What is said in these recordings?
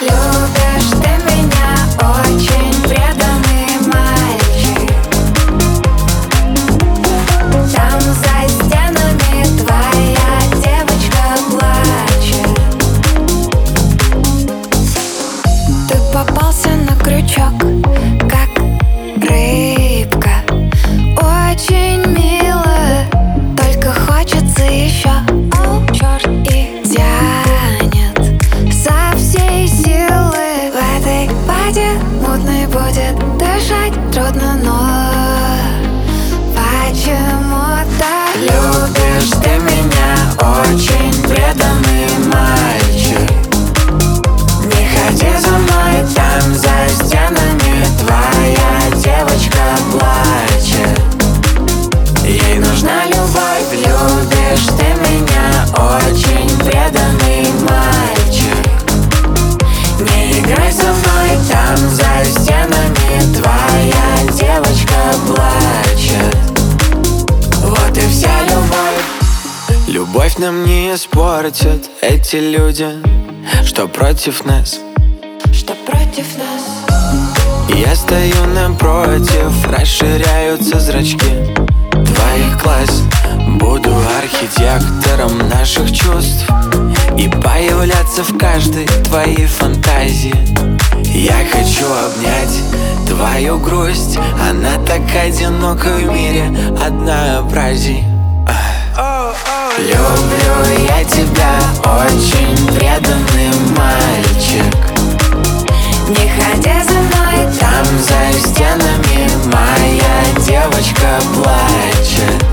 Любишь ты трудно, но Почему-то любишь ты любовь нам не испортят эти люди, что против нас. Что против нас? Я стою напротив, расширяются зрачки Твоих глаз. Буду архитектором наших чувств И появляться в каждой твоей фантазии. Я хочу обнять твою грусть Она так одинока в мире однообразий очень преданный мальчик. Не ходя за мной, Там за стенами моя девочка плачет.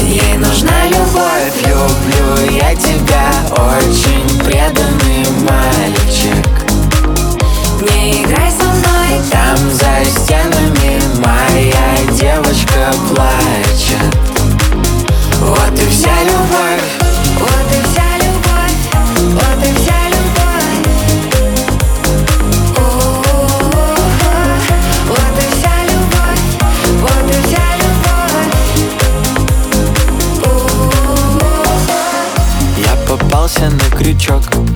Ей нужна любовь Люблю я тебя, очень преданный мальчик. Не играй со мной, Там за стенами моя девочка плачет. Вот и вся любовь struggle.